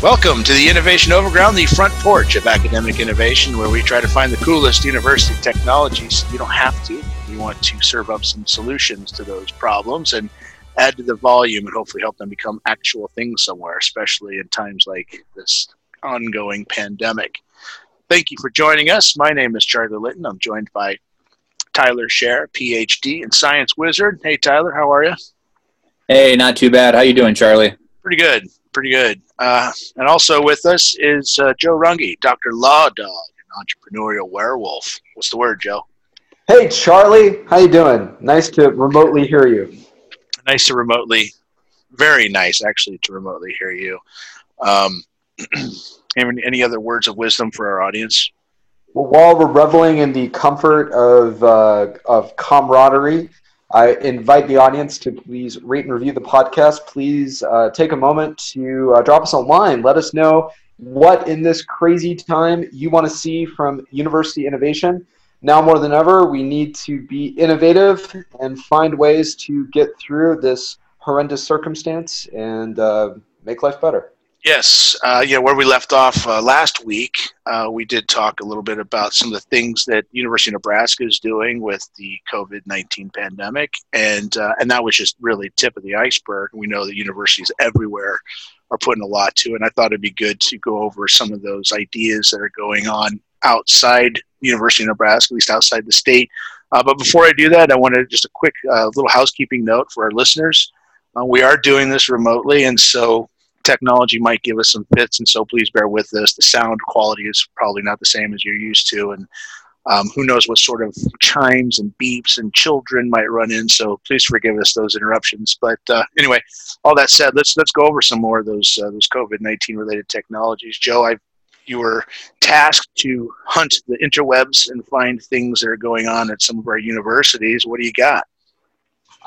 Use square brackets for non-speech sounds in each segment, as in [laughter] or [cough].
Welcome to the Innovation Overground, the front porch of academic innovation, where we try to find the coolest university technologies. You don't have to. We want to serve up some solutions to those problems and add to the volume and hopefully help them become actual things somewhere, especially in times like this ongoing pandemic. Thank you for joining us. My name is Charlie Litton. I'm joined by Tyler Scher, PhD and science wizard. Hey, Tyler, how are you? Hey, not too bad. How you doing, Charlie? Pretty good pretty good. Uh, and also with us is uh, Joe Runge, Dr. Law Dog, an entrepreneurial werewolf. What's the word, Joe? Hey, Charlie. How you doing? Nice to remotely hear you. Nice to remotely, very nice actually to remotely hear you. Um, [clears throat] any, any other words of wisdom for our audience? Well, while we're reveling in the comfort of uh, of camaraderie, I invite the audience to please rate and review the podcast. Please uh, take a moment to uh, drop us a line. Let us know what in this crazy time you want to see from university innovation. Now more than ever, we need to be innovative and find ways to get through this horrendous circumstance and uh, make life better. Yes, uh, yeah. Where we left off uh, last week, uh, we did talk a little bit about some of the things that University of Nebraska is doing with the COVID nineteen pandemic, and uh, and that was just really tip of the iceberg. We know that universities everywhere are putting a lot to, it, and I thought it'd be good to go over some of those ideas that are going on outside University of Nebraska, at least outside the state. Uh, but before I do that, I wanted just a quick uh, little housekeeping note for our listeners. we are doing this remotely, and so technology might give us some fits, and so please bear with us. The sound quality is probably not the same as you're used to, and um, who knows what sort of chimes and beeps and children might run in. So please forgive us those interruptions. But uh, anyway, all that said, let's let's go over some more of those uh, those COVID nineteen related technologies. Joe, I you were tasked to hunt the interwebs and find things that are going on at some of our universities. What do you got?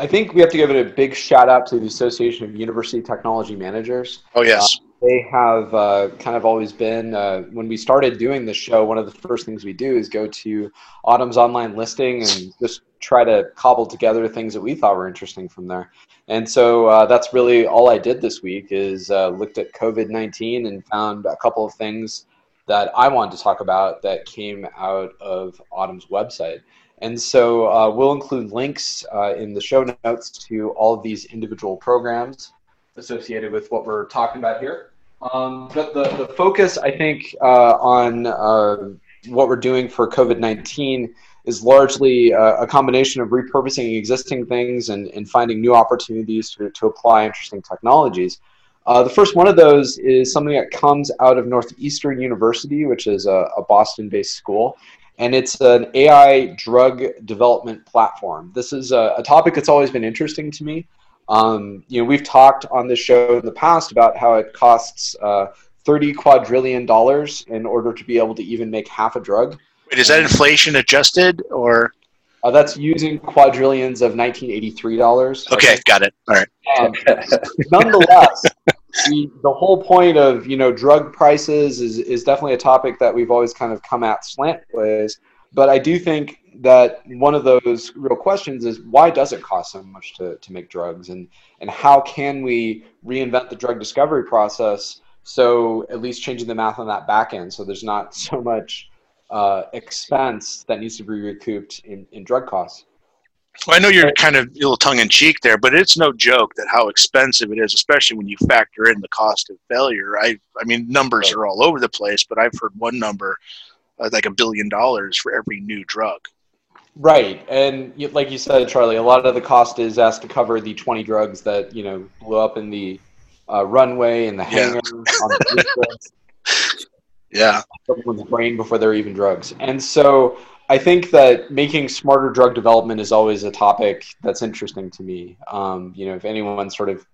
I think we have to give it a big shout out to the Association of University Technology Managers. Oh, yes. Uh, they have uh, kind of always been, uh, when we started doing this show, one of the first things we do is go to AUTM's online listing and just try to cobble together things that we thought were interesting from there. And so uh, that's really all I did this week is uh, looked at COVID-19 and found a couple of things that I wanted to talk about that came out of AUTM's website. And so uh, we'll include links uh, in the show notes to all of these individual programs associated with what we're talking about here. Um, but the, the focus, I think, uh, on uh, what we're doing for COVID 19 is largely uh, a combination of repurposing existing things and, and finding new opportunities to, to apply interesting technologies. Uh, the first one of those is something that comes out of Northeastern University, which is a, a Boston based school and it's an AI drug development platform. This is a, a topic that's always been interesting to me. Um, you know, we've talked on this show in the past about how it costs uh, 30 quadrillion dollars in order to be able to even make half a drug. Wait, is that inflation adjusted or? Uh, that's using quadrillions of 1983 dollars. Okay, got it. All right. Um, nonetheless, the, the whole point of you know drug prices is is definitely a topic that we've always kind of come at slantways. But I do think that one of those real questions is why does it cost so much to, to make drugs and and how can we reinvent the drug discovery process so at least changing the math on that back end so there's not [laughs] so much uh, expense that needs to be recouped in, in drug costs. Well, I know you're kind of a little tongue in cheek there, but it's no joke that how expensive it is, especially when you factor in the cost of failure. I, I mean, numbers are all over the place, but I've heard one number, uh, like a billion dollars for every new drug. Right, and like you said, Charlie, a lot of the cost is asked to cover the 20 drugs that you know blew up in the uh, runway and the hangar yeah. on the [laughs] yeah, someone's brain before they're even drugs, and so I think that making smarter drug development is always a topic that's interesting to me. Um, you know, if anyone sort of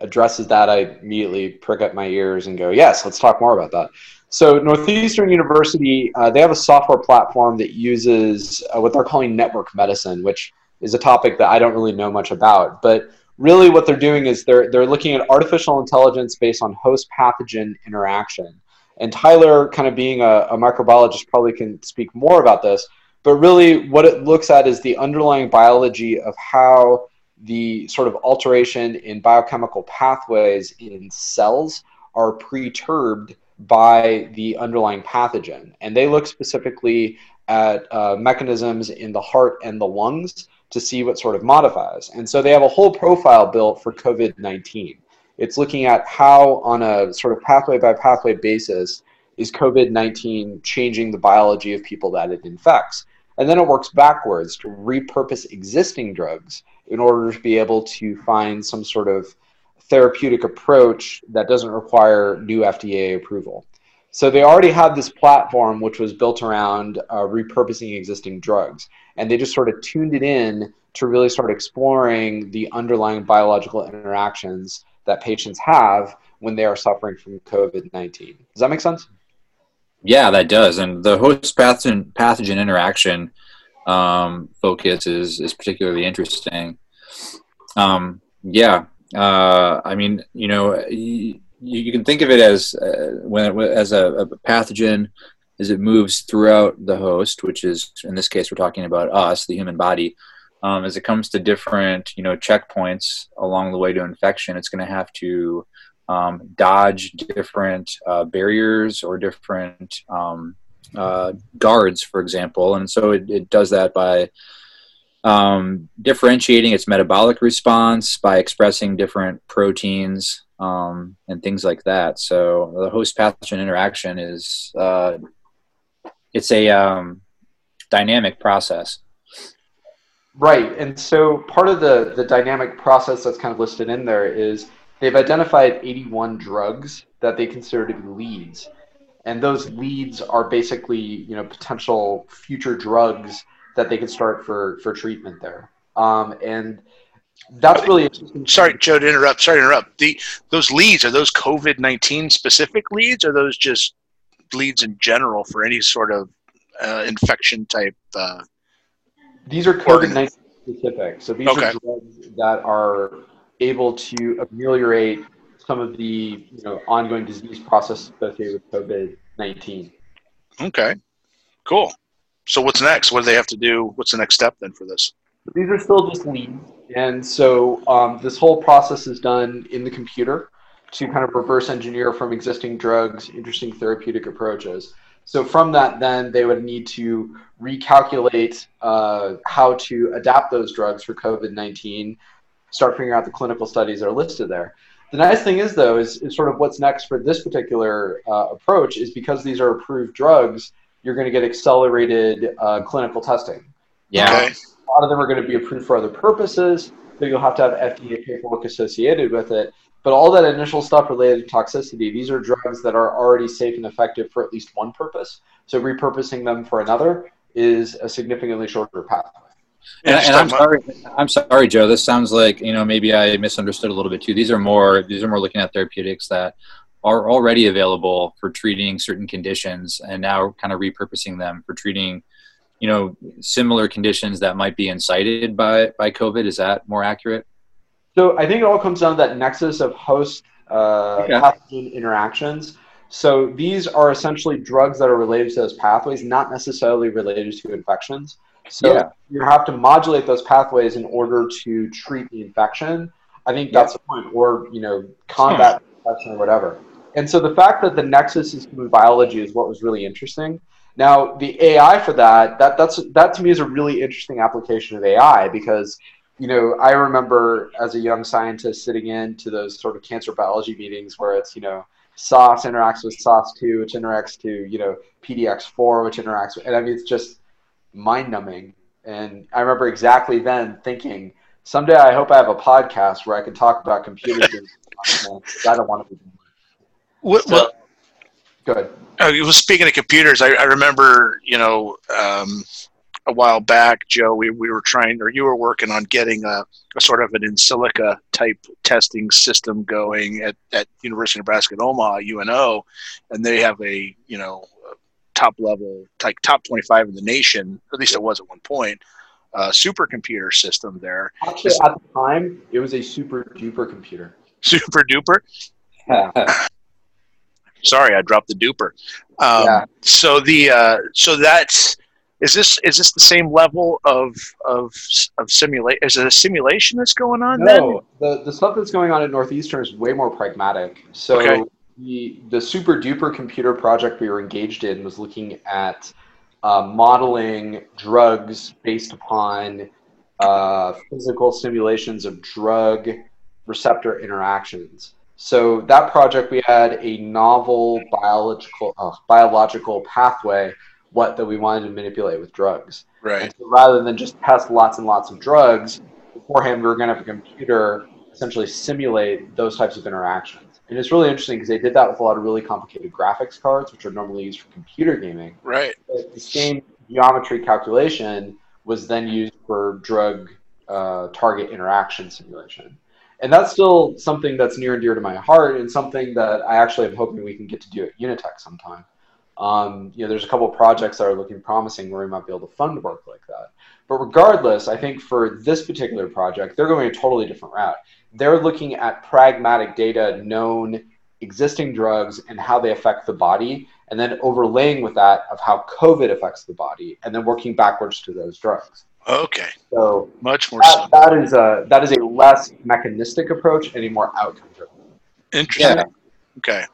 addresses that, I immediately prick up my ears and go, yes, let's talk more about that. So Northeastern University, uh, they have a software platform that uses uh, what they're calling network medicine, which is a topic that I don't really know much about. But really what they're doing is they're, they're looking at artificial intelligence based on host pathogen interaction. And Tyler, kind of being a, a microbiologist, probably can speak more about this. But really, what it looks at is the underlying biology of how the sort of alteration in biochemical pathways in cells are perturbed by the underlying pathogen. And they look specifically at uh, mechanisms in the heart and the lungs to see what sort of modifies. And so they have a whole profile built for COVID 19. It's looking at how, on a sort of pathway by pathway basis, is COVID 19 changing the biology of people that it infects. And then it works backwards to repurpose existing drugs in order to be able to find some sort of therapeutic approach that doesn't require new FDA approval. So they already had this platform which was built around uh, repurposing existing drugs, and they just sort of tuned it in to really start exploring the underlying biological interactions that patients have when they are suffering from COVID 19. Does that make sense? Yeah, that does. And the host pathogen, interaction um, focus is, is particularly interesting. Um, yeah, uh, I mean, you know, you, you can think of it as uh, when as a, a, pathogen as it moves throughout the host, which is in this case we're talking about us, the human body. Um, as it comes to different, you know, checkpoints along the way to infection, it's going to have to um, dodge different uh, barriers or different um, uh, guards, for example. And so it, it does that by um, differentiating its metabolic response by expressing different proteins um, and things like that. So the host pathogen interaction is uh, it's a um, dynamic process. Right, and so part of the the dynamic process that's kind of listed in there is they've identified 81 drugs that they consider to be leads. And those leads are basically, you know, potential future drugs that they could start for, for treatment there. Um, and that's really. Sorry, Joe, to interrupt. Sorry to interrupt. The those leads are those COVID nineteen specific leads, or those just leads in general for any sort of uh, infection type? Uh, these are COVID nineteen specific. So these okay. are drugs that are able to ameliorate some of the you know ongoing disease process associated with COVID nineteen. Okay, cool. So what's next? What do they have to do? What's the next step then for this? These are still just leads, and so um, this whole process is done in the computer to kind of reverse engineer from existing drugs interesting therapeutic approaches. So from that, then they would need to recalculate uh, how to adapt those drugs for COVID nineteen start figuring out the clinical studies that are listed there. The nice thing is, though, is, is sort of what's next for this particular uh, approach is because these are approved drugs, you're going to get accelerated uh, clinical testing. Yeah. Um, a lot of them are going to be approved for other purposes, but you'll have to have FDA paperwork associated with it. But all that initial stuff related to toxicity, these are drugs that are already safe and effective for at least one purpose. So repurposing them for another is a significantly shorter pathway. And, and I'm sorry, I'm sorry, Joe. This sounds like you know maybe I misunderstood a little bit too. These are more these are more looking at therapeutics that are already available for treating certain conditions, and now kind of repurposing them for treating you know similar conditions that might be incited by by COVID. Is that more accurate? So I think it all comes down to that nexus of host uh, okay. pathogen interactions. So these are essentially drugs that are related to those pathways, not necessarily related to infections. So yeah. you have to modulate those pathways in order to treat the infection. I think that's the point, or you know, combat infection or whatever. And so the fact that the nexus is human biology is what was really interesting. Now the AI for that, that that's that to me is a really interesting application of AI because you know I remember as a young scientist sitting in to those sort of cancer biology meetings where it's you know SOS interacts with SOS2, which interacts to you know PDX4, which interacts with, and I mean it's just mind numbing. And I remember exactly then thinking, someday I hope I have a podcast where I can talk about computers. I don't want to be. Well, so, well go ahead. Uh, speaking of computers, I, I remember, you know, um, a while back, Joe, we, we were trying, or you were working on getting a, a, sort of an in silico type testing system going at, at University of Nebraska at Omaha, UNO, and they have a, you know, top level, like top 25 in the nation, at least it was at one point, uh, supercomputer system there. Actually, at the time, it was a super duper computer. Super duper? Sorry, I dropped the duper. Um, yeah. So the uh, so that's is this is this the same level of of of simulate? Is it a simulation that's going on? No, then? the the stuff that's going on at Northeastern is way more pragmatic. So okay the, the super duper computer project we were engaged in was looking at uh, modeling drugs based upon uh, physical simulations of drug receptor interactions. So that project, we had a novel biological uh, biological pathway what that we wanted to manipulate with drugs. Right. So rather than just test lots and lots of drugs beforehand, we were going to have a computer essentially simulate those types of interactions. And it's really interesting because they did that with a lot of really complicated graphics cards, which are normally used for computer gaming. Right. But the same geometry calculation was then used for drug uh, target interaction simulation. And that's still something that's near and dear to my heart and something that I actually am hoping we can get to do at UNeTech sometime. Um, you know, there's a couple of projects that are looking promising where we might be able to fund work like that. But regardless, I think for this particular project, they're going a totally different route. They're looking at pragmatic data, known existing drugs, and how they affect the body, and then overlaying with that of how COVID affects the body, and then working backwards to those drugs. Okay. So much more. That, that is a that is a less mechanistic approach and a more outcome driven. Interesting. Yeah. Okay.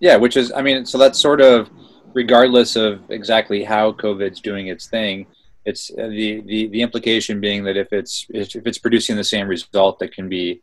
Yeah, which is, I mean, so that's sort of regardless of exactly how COVID's doing its thing. It's uh, the, the the implication being that if it's if it's producing the same result that can be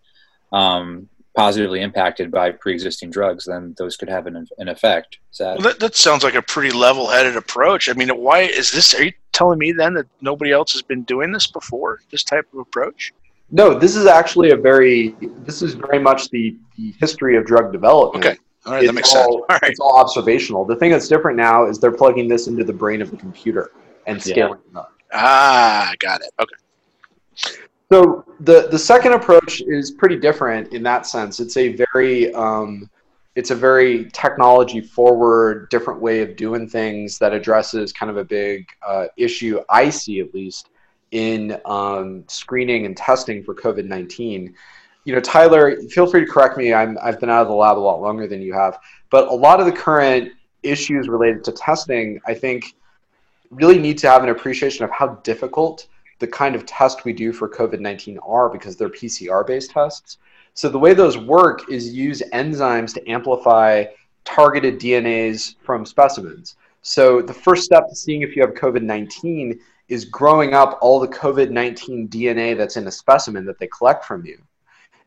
um, positively impacted by pre-existing drugs, then those could have an, an effect. That, well, that, that sounds like a pretty level-headed approach. I mean, why is this? Are you telling me then that nobody else has been doing this before? This type of approach? No, this is actually a very. This is very much the, the history of drug development. Okay. All right, it's that makes all, sense. All right. It's all observational. The thing that's different now is they're plugging this into the brain of the computer and scaling yeah. it up. Ah, got it. Okay. So the the second approach is pretty different in that sense. It's a very um, it's a very technology forward, different way of doing things that addresses kind of a big uh, issue I see at least in um, screening and testing for COVID nineteen you know, Tyler, feel free to correct me. I'm, I've been out of the lab a lot longer than you have, but a lot of the current issues related to testing, I think, really need to have an appreciation of how difficult the kind of test we do for COVID 19 are because they're PCR based tests. So the way those work is use enzymes to amplify targeted DNAs from specimens. So the first step to seeing if you have COVID 19 is growing up all the COVID 19 DNA that's in a specimen that they collect from you.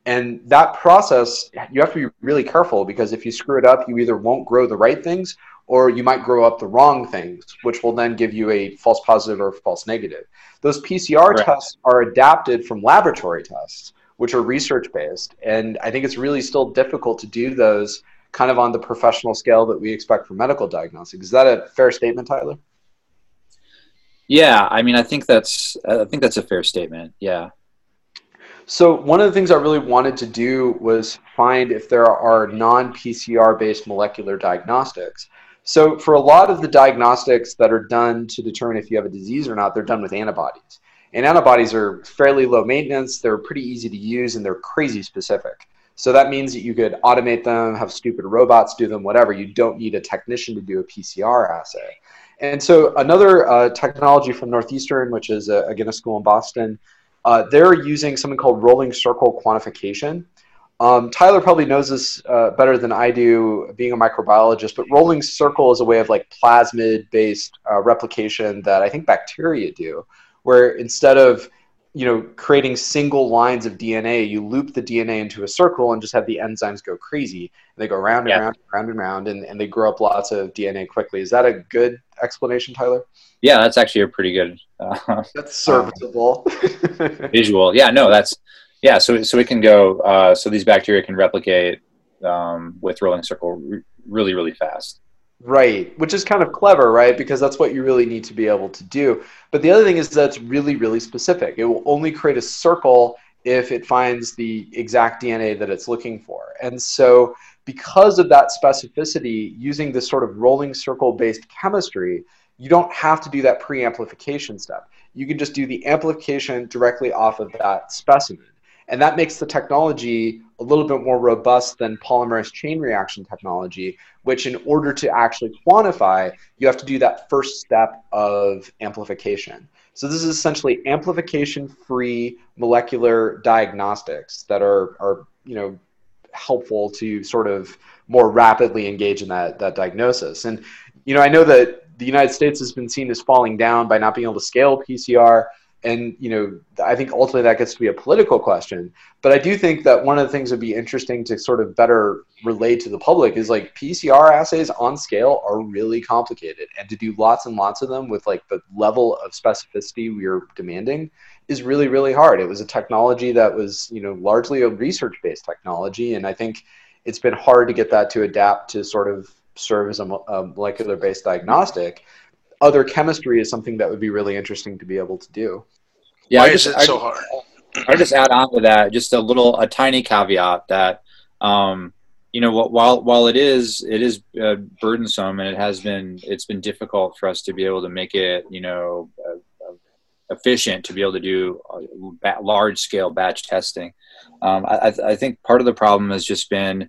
And that process, you have to be really careful because if you screw it up, you either won't grow the right things or you might grow up the wrong things, which will then give you a false positive or false negative. Those PCR right. tests are adapted from laboratory tests, which are research based. And I think it's really still difficult to do those kind of on the professional scale that we expect for medical diagnostics. Is that a fair statement, Tyler? Yeah, I mean, I think that's I think that's a fair statement. Yeah. So one of the things I really wanted to do was find if there are non-PCR based molecular diagnostics. So for a lot of the diagnostics that are done to determine if you have a disease or not, they're done with antibodies. And antibodies are fairly low maintenance, they're pretty easy to use, and they're crazy specific. So that means that you could automate them, have stupid robots do them, whatever. You don't need a technician to do a PCR assay. And so another uh, technology from Northeastern, which is again a school in Boston, uh, they're using something called rolling circle quantification. Um, Tyler probably knows this uh, better than I do, being a microbiologist. But rolling circle is a way of like plasmid-based uh, replication that I think bacteria do, where instead of you know creating single lines of DNA, you loop the DNA into a circle and just have the enzymes go crazy. And they go round and yeah. round and round and round, and, and they grow up lots of DNA quickly. Is that a good explanation, Tyler? Yeah, that's actually a pretty good. Uh, [laughs] that's serviceable. [laughs] visual. Yeah, no, that's yeah. So so it can go. Uh, so these bacteria can replicate um, with rolling circle really really fast. Right, which is kind of clever, right? Because that's what you really need to be able to do. But the other thing is that's really really specific. It will only create a circle if it finds the exact DNA that it's looking for. And so because of that specificity, using this sort of rolling circle based chemistry, you don't have to do that pre-amplification step. You can just do the amplification directly off of that specimen. And that makes the technology a little bit more robust than polymerase chain reaction technology, which in order to actually quantify, you have to do that first step of amplification. So this is essentially amplification-free molecular diagnostics that are, are you know, helpful to sort of more rapidly engage in that that diagnosis. And you know, I know that the United States has been seen as falling down by not being able to scale PCR and you know i think ultimately that gets to be a political question. But i do think that one of the things would be interesting to sort of better relate to the public is like pcr assays on scale are really complicated. And to do lots and lots of them with like the level of specificity we are demanding is really really hard. It was a technology that was you know largely a research based technology. And i think it's been hard to get that to adapt to sort of serve as a molecular based diagnostic other chemistry is something that would be really interesting to be able to do. Yeah, Why I just, is it I, so hard? I just add on to that just a little, a tiny caveat that, um, you know, while while it is it is uh, burdensome and it has been it's been difficult for us to be able to make it, you know, uh, uh efficient to be able to do large scale batch testing. Um, I, I think part of the problem has just been,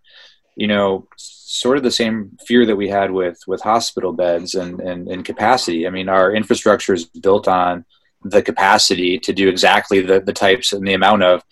you know, sort of the same fear that we had with with hospital beds and, and, and capacity. I mean, our infrastructure is built on the capacity to do exactly the, the types and the amount of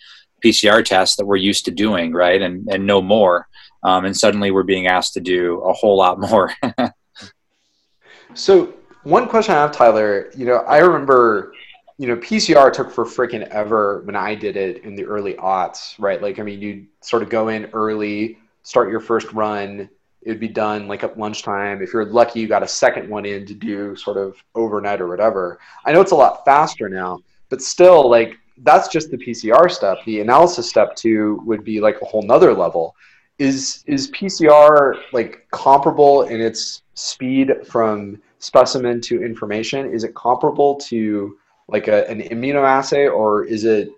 PCR tests that we're used to doing, right? And and no more. Um, and suddenly we're being asked to do a whole lot more. [laughs] so one question I have, Tyler, you know, I remember, you know, PCR took for freaking ever when I did it in the early aughts, right? Like, I mean, you sort of go in early, start your first run. It would be done like at lunchtime. If you're lucky, you got a second one in to do sort of overnight or whatever. I know it's a lot faster now, but still, like that's just the PCR step. The analysis step two would be like a whole nother level. Is is PCR like comparable in its speed from specimen to information? Is it comparable to like a, an immunoassay, or is it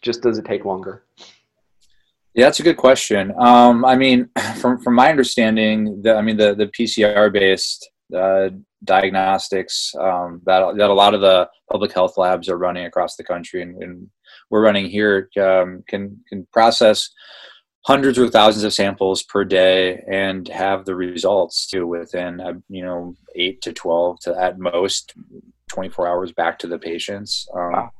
just does it take longer? Yeah, that's a good question. Um, I mean, [clears throat] from from my understanding, the, I mean the the PCR based uh, diagnostics um, that that a lot of the public health labs are running across the country, and, and we're running here um, can can process hundreds or thousands of samples per day and have the results to within uh, you know eight to twelve to at most twenty four hours back to the patients. Um, wow.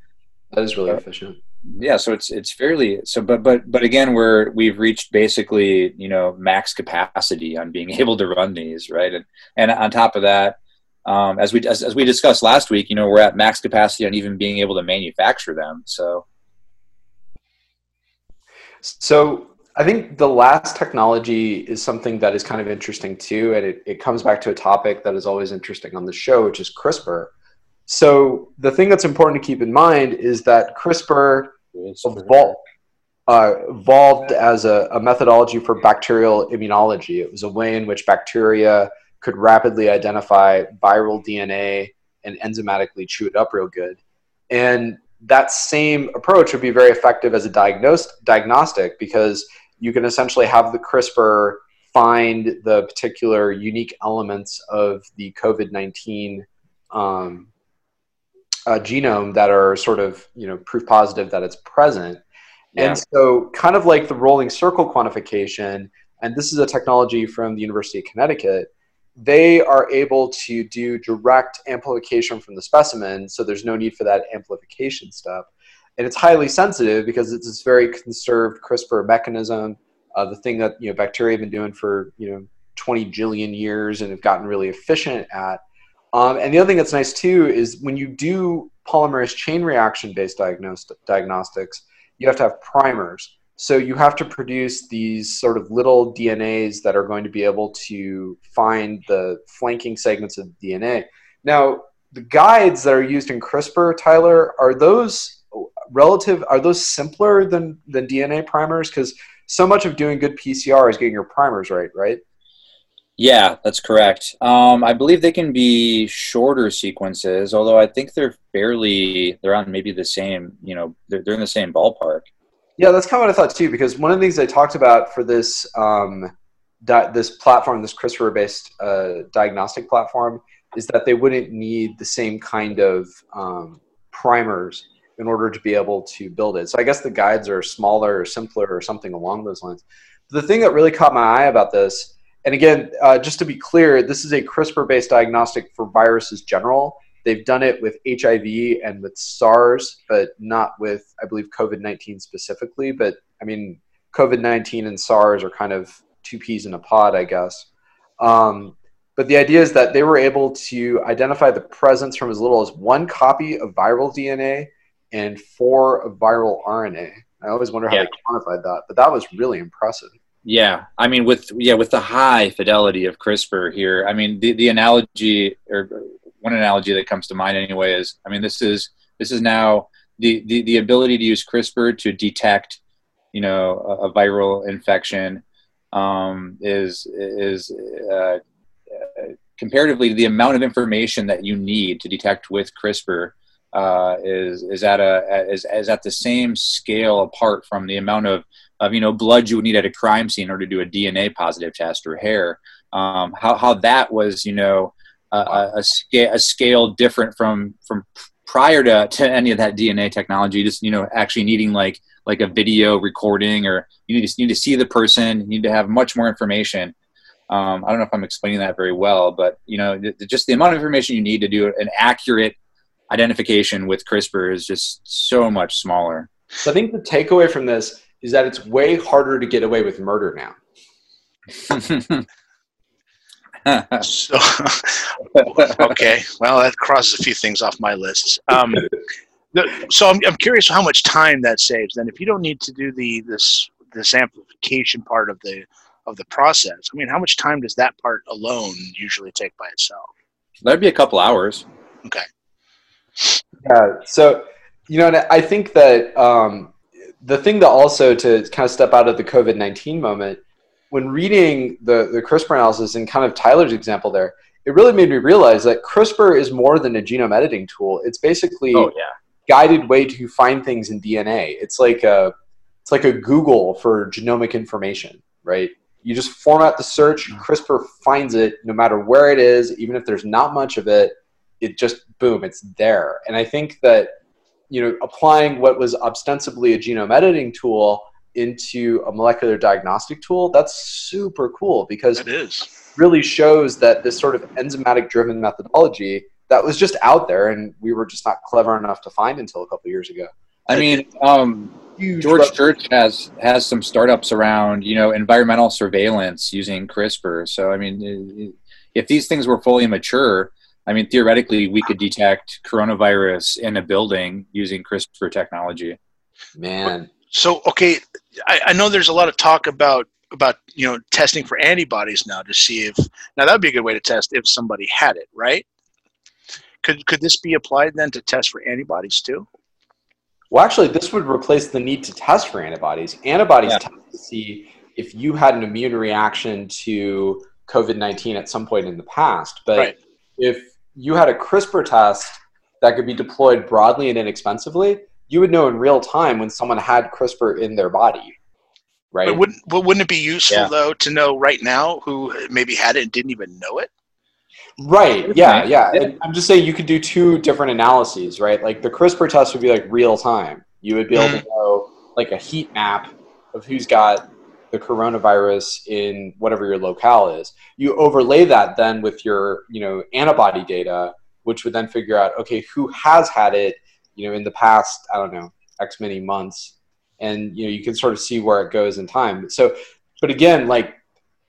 That is really efficient yeah so it's it's fairly so but but but again we're we've reached basically you know max capacity on being [laughs] able to run these right and and on top of that um, as we as, as we discussed last week you know we're at max capacity on even being able to manufacture them so so I think the last technology is something that is kind of interesting too, and it, it comes back to a topic that is always interesting on the show, which is CRISPR. So the thing that's important to keep in mind is that CRISPR evolved, uh, evolved as a, a, methodology for bacterial immunology. It was a way in which bacteria could rapidly identify viral DNA and enzymatically chew it up real good. And that same approach would be very effective as a diagnos- diagnostic because you can essentially have the CRISPR find the particular unique elements of the COVID 19 um, uh, genome that are sort of you know proof positive that it's present. Yeah. And so, kind of like the rolling circle quantification, and this is a technology from the University of Connecticut, they are able to do direct amplification from the specimen, so there's no need for that amplification step. And it's highly sensitive because it's this very conserved CRISPR mechanism, uh, the thing that you know bacteria have been doing for you know 20 jillion years and have gotten really efficient at. Um, and the other thing that's nice too is when you do polymerase chain reaction based diagnostics, you have to have primers. So you have to produce these sort of little DNAs that are going to be able to find the flanking segments of DNA. Now, the guides that are used in CRISPR, Tyler, are those relative? Are those simpler than than DNA primers? Because so much of doing good PCR is getting your primers right, right? Yeah, that's correct. Um, I believe they can be shorter sequences, although I think they're fairly they're on maybe the same. You know, they're, they're in the same ballpark. Yeah, that's kind of what I thought too. Because one of the things I talked about for this um, di- this platform, this CRISPR-based uh, diagnostic platform, is that they wouldn't need the same kind of um, primers in order to be able to build it. So I guess the guides are smaller or simpler or something along those lines. The thing that really caught my eye about this and again, uh, just to be clear, this is a CRISPR based diagnostic for viruses general. They've done it with HIV and with SARS, but not with, I believe, COVID 19 specifically. But I mean, COVID 19 and SARS are kind of two peas in a pod, I guess. Um, but the idea is that they were able to identify the presence from as little as one copy of viral DNA and four of viral RNA. I always wonder how Yeah. they quantified that, but that was really impressive. Yeah, I mean, with yeah, with the high fidelity of CRISPR here, I mean, the the analogy or one analogy that comes to mind anyway is, I mean, this is this is now the the, the ability to use CRISPR to detect, you know, a, a viral infection um, is is uh, comparatively the amount of information that you need to detect with CRISPR uh, is is at a is, is at the same scale apart from the amount of of you know blood you would need at a crime scene order to do a DNA positive test or hair. Um, how how that was you know a, a, a, scale, a scale different from from prior to, to any of that DNA technology. Just you know actually needing like like a video recording or you need to you need to see the person. You need to have much more information. Um, I don't know if I'm explaining that very well, but you know th- just the amount of information you need to do an accurate identification with CRISPR is just so much smaller. So I think the takeaway from this is that it's way harder to get away with murder now. So, okay, well, that crosses a few things off my list. Um, so I'm, I'm curious how much time that saves. Then, if you don't need to do the this this amplification part of the of the process, I mean, how much time does that part alone usually take by itself? That'd be a couple hours. Okay. Yeah. So, you know, I think that um, the thing that also to kind of step out of the COVID 19 moment, when reading the, the CRISPR analysis and kind of Tyler's example there, it really made me realize that CRISPR is more than a genome editing tool. It's basically Oh yeah. guided way to find things in DNA. It's like a it's like a Google for genomic information, right? You just format the search, mm-hmm. CRISPR finds it no matter where it is, even if there's not much of it, it just boom, it's there. And I think that you know, applying what was ostensibly a genome editing tool into a molecular diagnostic tool, that's super cool because It is. really shows that this sort of enzymatic driven methodology that was just out there and we were just not clever enough to find until a couple years ago. I mean, um, George Church has has some startups around, you know, environmental surveillance using CRISPR. So, I mean, if these things were fully mature, I mean, theoretically, we could detect coronavirus in a building using CRISPR technology. man. So, okay, I, I know there's a lot of talk about about you know testing for antibodies now to see if now that'd be a good way to test if somebody had it, right? Could could this be applied then to test for antibodies too? Well, actually, this would replace the need to test for antibodies. Antibodies Yeah. test to see if you had an immune reaction to COVID 19 at some point in the past. But Right. if you had a CRISPR test that could be deployed broadly and inexpensively, you would know in real time when someone had CRISPR in their body. Right? But wouldn't but wouldn't it be useful Yeah. though to know right now who maybe had it and didn't even know it? Right. Yeah. Yeah. Yeah. And I'm just saying you could do two different analyses, right? Like the CRISPR test would be like real time. You would be able hmm. to know like a heat map of who's got the coronavirus in whatever your locale is. You overlay that then with your, you know, antibody data, which would then figure out, okay, who has had it, you know, in the past, I don't know, X many months. And you know, you can sort of see where it goes in time. So but again, like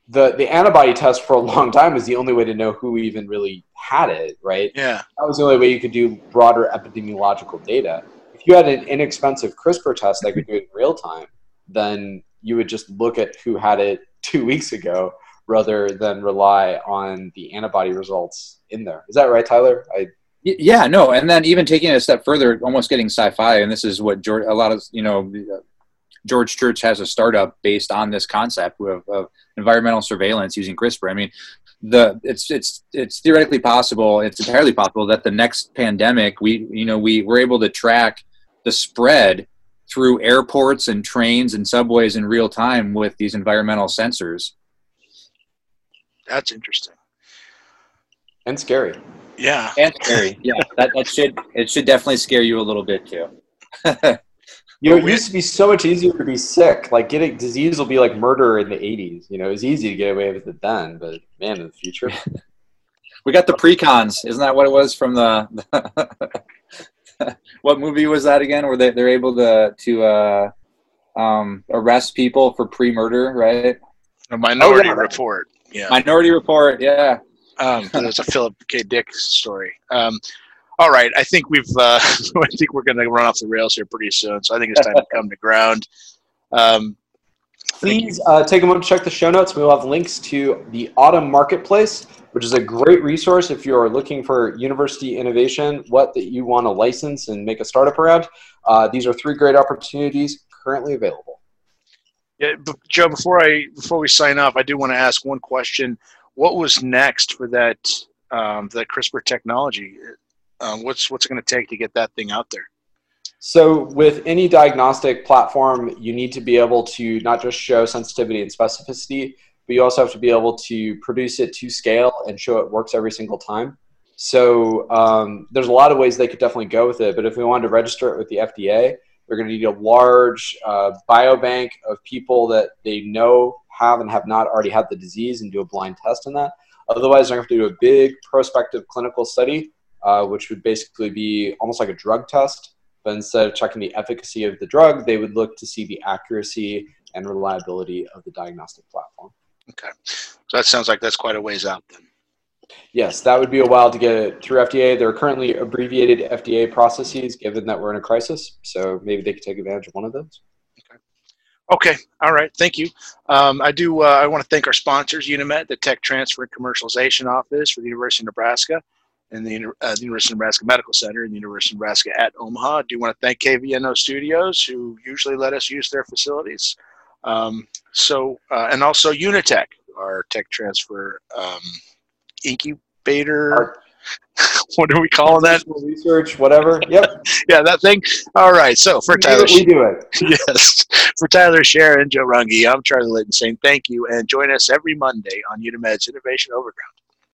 the the antibody test for a long time was the only way to know who even really had it, right? Yeah. That was the only way you could do broader epidemiological data. If you had an inexpensive CRISPR test that could do it in real time, then you would just look at who had it two weeks ago rather than rely on the antibody results in there. Is that right, Tyler? I Yeah, no, and then even taking it a step further, almost getting sci-fi, and this is what George, a lot of you know, George Church has a startup based on this concept of, of environmental surveillance using CRISPR. I mean, the it's it's it's theoretically possible, it's entirely possible that the next pandemic, we you know we we're able to track the spread through airports and trains and subways in real time with these environmental sensors. That's interesting. and scary. Yeah. And scary, [laughs] yeah, that, that should it should definitely scare you a little bit too. [laughs] You know, it used to be so much easier to be sick. Like getting disease will be like murder in the '80s. You know, it was easy to get away with it then, but man, in the future, [laughs] We got the precogs. Isn't that what it was from the? [laughs] what movie was that again? Where they they're able to to uh, um, arrest people for pre-murder, right? A Minority Oh, yeah. Report. Yeah. Minority Report. Yeah. Um, there's a Philip K. Dick story. Um, all right, I think we've. Uh, [laughs] I think we're going to run off the rails here pretty soon. So I think it's time to come to ground. Um. Please uh, take a moment to check the show notes. We will have links to the AUTM Marketplace, which is a great resource if you are looking for university innovation, what that you want to license and make a startup around. Uh, these are three great opportunities currently available. Yeah, but Joe. Before I before we sign off, I do want to ask one question. What was next for that um, that CRISPR technology? Um, what's what's it going to take to get that thing out there? So, with any diagnostic platform, you need to be able to not just show sensitivity and specificity, but you also have to be able to produce it to scale and show it works every single time. So, um, there's a lot of ways they could definitely go with it. But if we wanted to register it with the FDA, they're going to need a large uh, biobank of people that they know have and have not already had the disease and do a blind test on that. Otherwise, they're going to have to do a big prospective clinical study, uh, which would basically be almost like a drug test but instead of checking the efficacy of the drug, they would look to see the accuracy and reliability of the diagnostic platform. Okay, so that sounds like that's quite a ways out then. Yes, that would be a while to get it through FDA. There are currently abbreviated FDA processes given that we're in a crisis, so maybe they could take advantage of one of those. Okay, okay. all right, thank you. Um, I do. Uh, I want to thank our sponsors, UNeMed, the Tech Transfer and Commercialization Office for the University of Nebraska, and the, uh, the University of Nebraska Medical Center and the University of Nebraska at Omaha. I do want to thank KVNO Studios, who usually let us use their facilities. Um, so, uh, and also UNeTech, our tech transfer um, incubator. Our- [laughs] what are we calling that? Research, whatever. Yep, [laughs] Yeah, that thing. All right. So for we do Tyler, it, we do it. [laughs] yes, for Tyler Sharon, Joe Runge, I'm Charlie Litton saying thank you and join us every Monday on UNeMed's Innovation Overground.